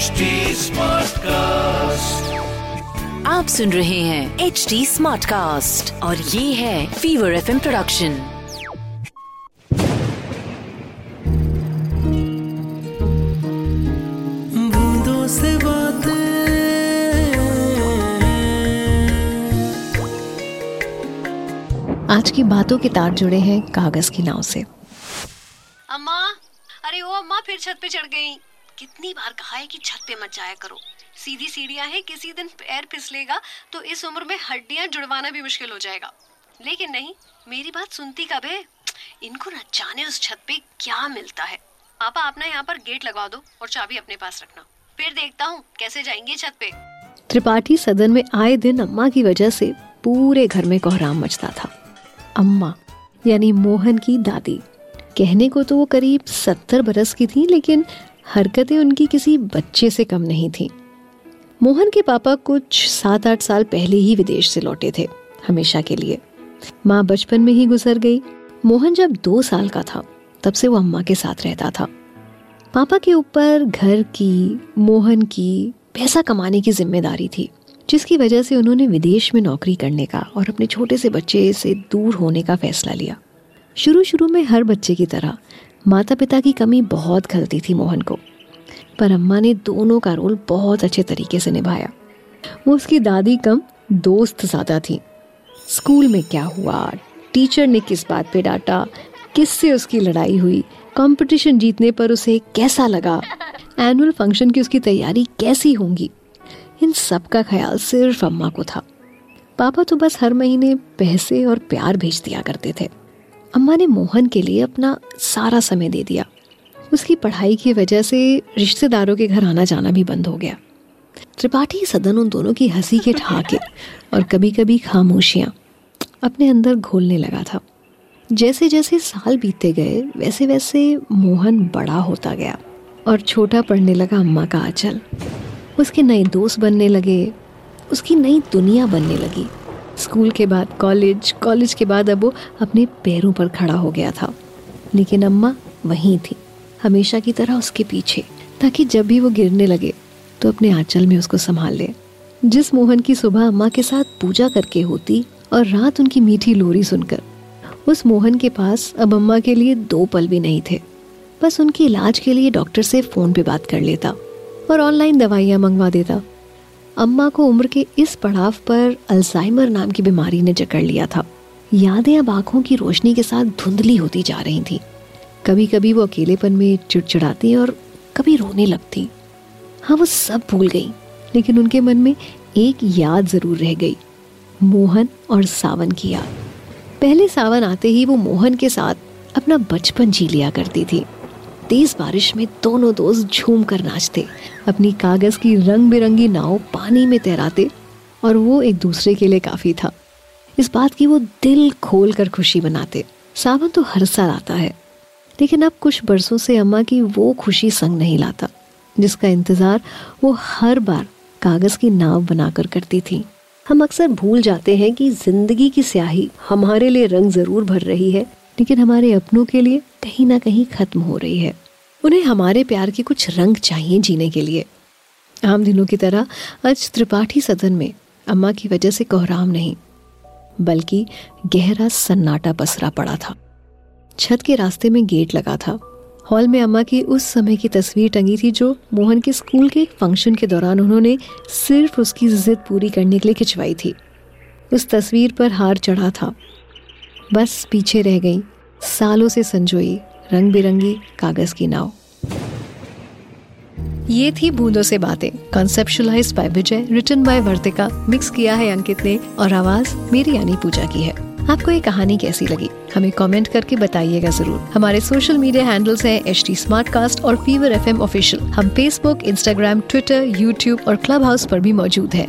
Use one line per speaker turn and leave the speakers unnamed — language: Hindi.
HD Smartcast.
आप सुन रहे हैं एच डी स्मार्ट कास्ट और ये है फीवर एफ़ प्रोडक्शन
बूंदों से बातें
आज की बातों के तार जुड़े हैं कागज़ की नाव से।
अम्मा अरे ओ अम्मा फिर छत पे चढ़ गई। कितनी बार कहा है कि छत पे मत जाया करो। सीधी सीढ़ियाँ हैं, किसी दिन पैर फिसलेगा तो इस उम्र में हड्डियाँ जुड़वाना भी मुश्किल हो जाएगा। लेकिन नहीं, मेरी बात सुनती कब है? इनको न जाने उस छत पे क्या मिलता है। पापा आप यहाँ पर गेट लगवा दो और चाबी अपने पास रखना। फिर देखता हूँ, कैसे जाएँगे छत पे।
त्रिपाठी सदन में आए दिन अम्मा की वजह से पूरे घर में कोहराम मचता था। अम्मा, यानी मोहन की दादी। कहने को तो वो करीब सत्तर बरस की थी, लेकिन हरकतें उनकी किसी बच्चे से कम नहीं थी। मोहन के पापा कुछ सात आठ साल पहले ही विदेश से लौटे थे, हमेशा के लिए। माँ बचपन में ही गुजर गई। मोहन जब दो साल का था, तब से वो अम्मा के साथ रहता था। पापा के ऊपर घर की, मोहन की, पैसा कमाने की ज़िम्मेदारी थी, जिसकी वजह से उन्होंने विदेश में नौकरी करने का और अपने छोटे से बच्चे से दूर होने का फैसला लिया। शुरू शुरू में हर बच्चे की तरह माता पिता की कमी बहुत खलती थी मोहन को, पर अम्मा ने दोनों का रोल बहुत अच्छे तरीके से निभाया। वो उसकी दादी कम दोस्त ज़्यादा थी। स्कूल में क्या हुआ? टीचर ने किस बात पे डांटा? किससे उसकी लड़ाई हुई? कंपटीशन जीतने पर उसे कैसा लगा? एनुअल फ़ंक्शन की उसकी तैयारी कैसी होंगी? इन सब का ख्याल सिर्फ़ अम्मा को था। पापा तो बस हर महीने पैसे और प्यार भेज दिया करते थे। अम्मा ने मोहन के लिए अपना सारा समय दे दिया। उसकी पढ़ाई की वजह से रिश्तेदारों के घर आना जाना भी बंद हो गया। त्रिपाठी सदन उन दोनों की हँसी के ठहाके और कभी कभी खामोशियाँ अपने अंदर घोलने लगा था। जैसे जैसे साल बीतते गए वैसे वैसे मोहन बड़ा होता गया और छोटा पड़ने लगा अम्मा का आंचल। उसके नए दोस्त बनने लगे, उसकी नई दुनिया बनने लगी। स्कूल के बाद कॉलेज कॉलेज के बाद अब वो अपने पैरों पर खड़ा हो गया था। लेकिन अम्मा वहीं थी, हमेशा की तरह उसके पीछे, ताकि जब भी वो गिरने लगे तो अपने आंचल में उसको संभाल ले। जिस मोहन की सुबह अम्मा के साथ पूजा करके होती और रात उनकी मीठी लोरी सुनकर, उस मोहन के पास अब अम्मा के लिए दो पल भी नहीं थे। बस उनके इलाज के लिए डॉक्टर से फ़ोन पे बात कर लेता और ऑनलाइन दवाइयाँ मंगवा देता। अम्मा को उम्र के इस पड़ाव पर अल्जाइमर नाम की बीमारी ने जकड़ लिया था। यादें अब आँखों की रोशनी के साथ धुंधली होती जा रही थी। कभी कभी वो अकेलेपन में चिड़चिड़ाती और कभी रोने लगती। हाँ वो सब भूल गई, लेकिन उनके मन में एक याद ज़रूर रह गई, मोहन और सावन की याद। पहले सावन आते ही वो मोहन के साथ अपना बचपन जी लिया करती थी। तेज बारिश में दोनों दोस्त झूम कर नाचते, अपनी कागज़ की रंग बिरंगी नाव पानी में तैराते, और वो एक दूसरे के लिए काफ़ी था। इस बात की वो दिल खोल कर खुशी बनाते सावन तो हर साल आता है, लेकिन अब कुछ बरसों से अम्मा की वो खुशी संग नहीं लाता, जिसका इंतज़ार वो हर बार कागज़ की नाव बनाकर करती थी। हम अक्सर भूल जाते हैं कि ज़िंदगी की स्याही हमारे लिए रंग ज़रूर भर रही है लेकिन हमारे अपनों के लिए कहीं ना कहीं खत्म हो रही है। उन्हें हमारे प्यार के कुछ रंग चाहिए जीने के लिए। आम दिनों की तरह आज त्रिपाठी सदन में अम्मा की वजह से कोहराम नहीं, बल्कि गहरा सन्नाटा पसरा पड़ा था। छत के रास्ते में गेट लगा था। हॉल में अम्मा की उस समय की तस्वीर टंगी थी जो मोहन के स्कूल के एक फ़ंक्शन के दौरान उन्होंने सिर्फ़ उसकी जिद पूरी करने के लिए खिंचवाई थी। उस तस्वीर पर हार चढ़ा था। बस पीछे रह गई। सालों से संजोई रंग बिरंगी कागज़ की नाव। ये थी बूंदों से बातें। Conceptualise by Vijay written by Vartika mix किया है अंकित ने, और आवाज़ मेरी यानी पूजा की है। आपको ये कहानी कैसी लगी? हमें कमेंट करके बताइएगा ज़रूर। हमारे सोशल मीडिया हैंडल्स हैं एच टी और फीवर एफ़ एम ऑफिशियल हम फेसबुक इंस्टाग्राम ट्विटर यूट्यूब और क्लब हाउस पर भी मौजूद हैं।